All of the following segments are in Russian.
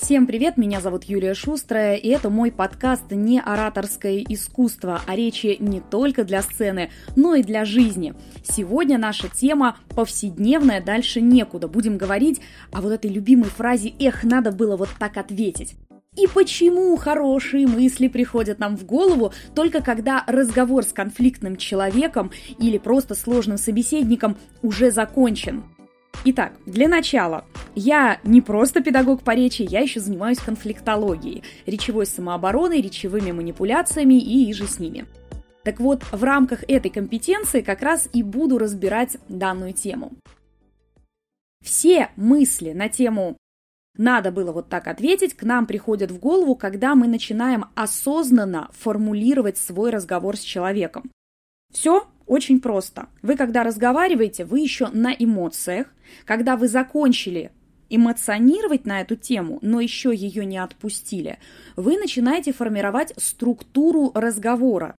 Всем привет, меня зовут Юлия Шустрая, и это мой подкаст «Не ораторское искусство», о речи не только для сцены, но и для жизни. Сегодня наша тема повседневная, дальше некуда. Будем говорить о вот этой любимой фразе «Эх, надо было вот так ответить». И почему хорошие мысли приходят нам в голову только когда разговор с конфликтным человеком или просто сложным собеседником уже закончен? Итак, для начала, я не просто педагог по речи, я еще занимаюсь конфликтологией, речевой самообороной, речевыми манипуляциями и иже с ними. Так вот, в рамках этой компетенции как раз и буду разбирать данную тему. Все мысли на тему «надо было вот так ответить» к нам приходят в голову, когда мы начинаем осознанно формулировать свой разговор с человеком. Все очень просто. Вы, когда разговариваете, вы еще на эмоциях. Когда вы закончили эмоционировать на эту тему, но еще ее не отпустили, вы начинаете формировать структуру разговора.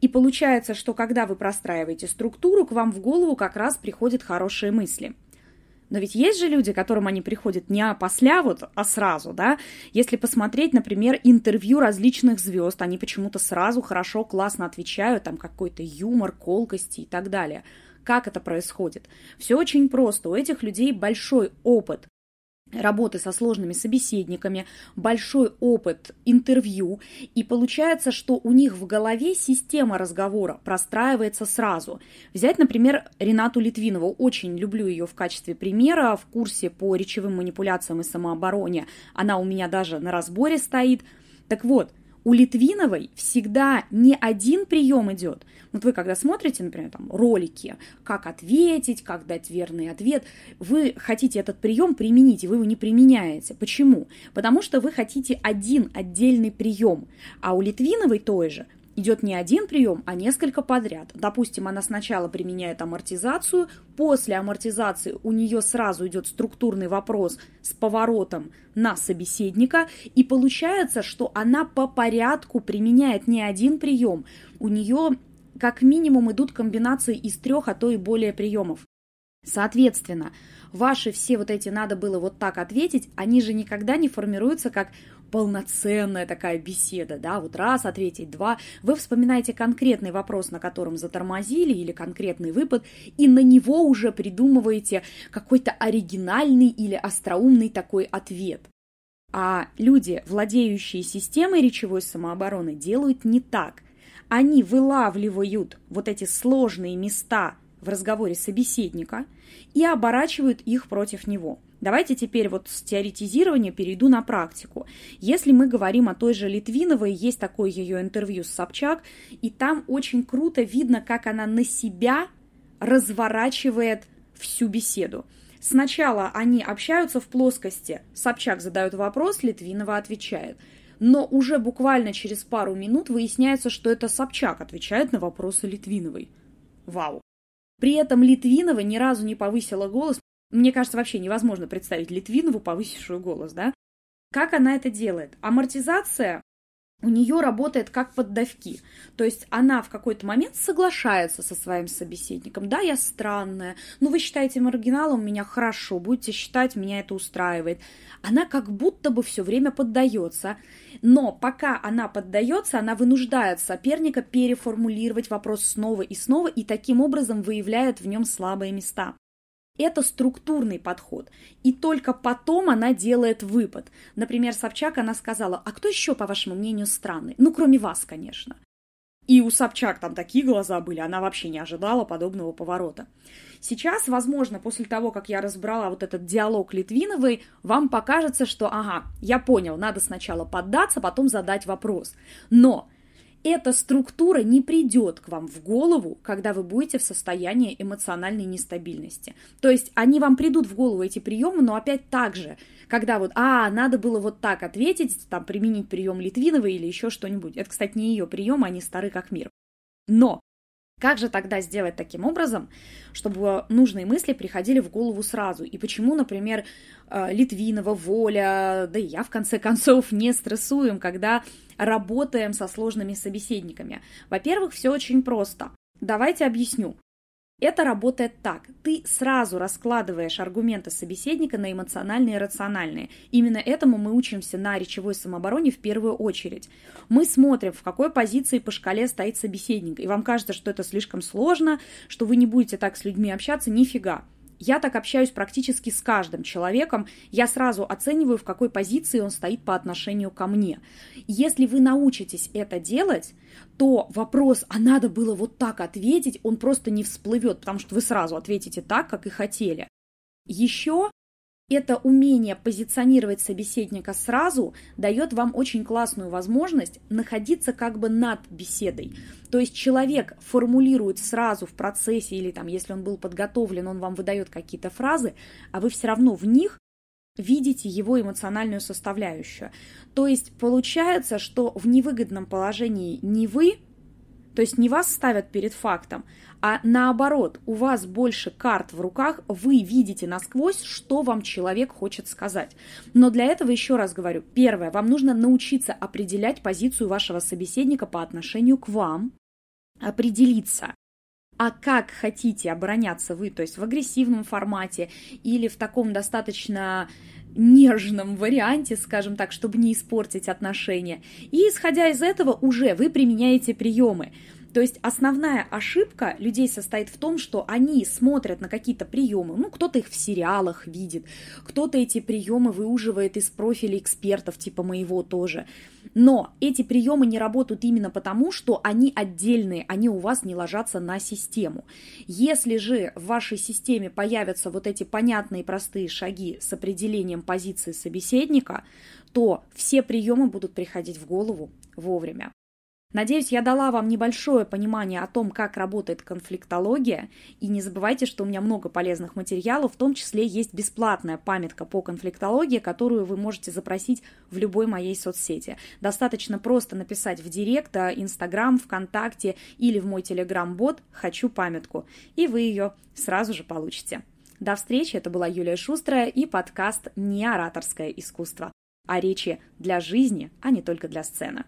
И получается, что когда вы простраиваете структуру, к вам в голову как раз приходят хорошие мысли – но ведь есть же люди, которым они приходят не опосля вот, а сразу, да? Если посмотреть, например, интервью различных звезд, они почему-то сразу хорошо, классно отвечают, там какой-то юмор, колкости и так далее. Как это происходит? Все очень просто. У этих людей большой опыт работы со сложными собеседниками, большой опыт интервью, и получается, что у них в голове система разговора простраивается сразу. Взять, например, Ренату Литвинову, очень люблю ее в качестве примера в курсе по речевым манипуляциям и самообороне, она у меня даже на разборе стоит. Так вот, у Литвиновой всегда не один прием идет. Вот вы когда смотрите, например, там ролики, как ответить, как дать верный ответ, вы хотите этот прием применить, и вы его не применяете. Почему? Потому что вы хотите один отдельный прием, а у Литвиновой той же – идет не один прием, а несколько подряд. Допустим, она сначала применяет амортизацию, после амортизации у нее сразу идет структурный вопрос с поворотом на собеседника, и получается, что она по порядку применяет не один прием, у нее как минимум идут комбинации из трех, а то и более приемов. Соответственно, ваши все вот эти «надо было вот так ответить», они же никогда не формируются как полноценная такая беседа, да, вот раз ответить, два. Вы вспоминаете конкретный вопрос, на котором затормозили, или конкретный выпад, и на него уже придумываете какой-то оригинальный или остроумный такой ответ. А люди, владеющие системой речевой самообороны, делают не так. Они вылавливают вот эти сложные места в разговоре собеседника и оборачивают их против него. Давайте теперь вот с теоретизирования перейду на практику. Если мы говорим о той же Литвиновой, есть такое ее интервью с Собчак, и там очень круто видно, как она на себя разворачивает всю беседу. Сначала они общаются в плоскости, Собчак задает вопрос, Литвинова отвечает. Но уже буквально через пару минут выясняется, что это Собчак отвечает на вопросы Литвиновой. Вау! При этом Литвинова ни разу не повысила голос, мне кажется, вообще невозможно представить Литвинову, повысившую голос, да? Как она это делает? Амортизация у нее работает как поддавки. То есть она в какой-то момент соглашается со своим собеседником. Да, я странная, но вы считаете маргиналом меня хорошо, будете считать, меня это устраивает. Она как будто бы все время поддается. Но пока она поддается, она вынуждает соперника переформулировать вопрос снова и снова и таким образом выявляет в нем слабые места. Это структурный подход. И только потом она делает выпад. Например, Собчак, она сказала, а кто еще, по вашему мнению, странный? Ну, кроме вас, конечно. И у Собчак там такие глаза были, она вообще не ожидала подобного поворота. Сейчас, возможно, после того, как я разбрала вот этот диалог Литвиновой, вам покажется, что, ага, я понял, надо сначала поддаться, потом задать вопрос. Но эта структура не придет к вам в голову, когда вы будете в состоянии эмоциональной нестабильности. То есть они вам придут в голову, эти приемы, но опять так же, когда вот, а, надо было вот так ответить, там, применить прием Литвиновой или еще что-нибудь. Это, кстати, не ее прием, они стары как мир. Но как же тогда сделать таким образом, чтобы нужные мысли приходили в голову сразу? И почему, например, э, Литвинова, Воля, да и я, в конце концов, не стрессуем, когда работаем со сложными собеседниками? Во-первых, все очень просто. Давайте объясню. Это работает так. Ты сразу раскладываешь аргументы собеседника на эмоциональные и рациональные. Именно этому мы учимся на речевой самообороне в первую очередь. Мы смотрим, в какой позиции по шкале стоит собеседник. И вам кажется, что это слишком сложно, что вы не будете так с людьми общаться. Нифига. Я так общаюсь практически с каждым человеком. Я сразу оцениваю, в какой позиции он стоит по отношению ко мне. Если вы научитесь это делать, то вопрос, а надо было вот так ответить, он просто не всплывет, потому что вы сразу ответите так, как и хотели. Еще это умение позиционировать собеседника сразу дает вам очень классную возможность находиться как бы над беседой. То есть человек формулирует сразу в процессе или там, если он был подготовлен, он вам выдает какие-то фразы, а вы все равно в них видите его эмоциональную составляющую. То есть получается, что в невыгодном положении не вы, то есть не вас ставят перед фактом, а наоборот, у вас больше карт в руках, вы видите насквозь, что вам человек хочет сказать. Но для этого, еще раз говорю, первое, вам нужно научиться определять позицию вашего собеседника по отношению к вам, определиться, а как хотите обороняться вы, то есть в агрессивном формате или в таком достаточно нежном варианте, скажем так, чтобы не испортить отношения. И исходя из этого уже вы применяете приемы. То есть основная ошибка людей состоит в том, что они смотрят на какие-то приемы, ну, кто-то их в сериалах видит, кто-то эти приемы выуживает из профиля экспертов, типа моего тоже. Но эти приемы не работают именно потому, что они отдельные, они у вас не ложатся на систему. Если же в вашей системе появятся вот эти понятные простые шаги с определением позиции собеседника, то все приемы будут приходить в голову вовремя. Надеюсь, я дала вам небольшое понимание о том, как работает конфликтология. И не забывайте, что у меня много полезных материалов, в том числе есть бесплатная памятка по конфликтологии, которую вы можете запросить в любой моей соцсети. Достаточно просто написать в Директ, а, Инстаграм, ВКонтакте или в мой Телеграм-бот «Хочу памятку», и вы ее сразу же получите. До встречи, это была Юлия Шустрая и подкаст «Неораторское искусство» о речи для жизни, а не только для сцены.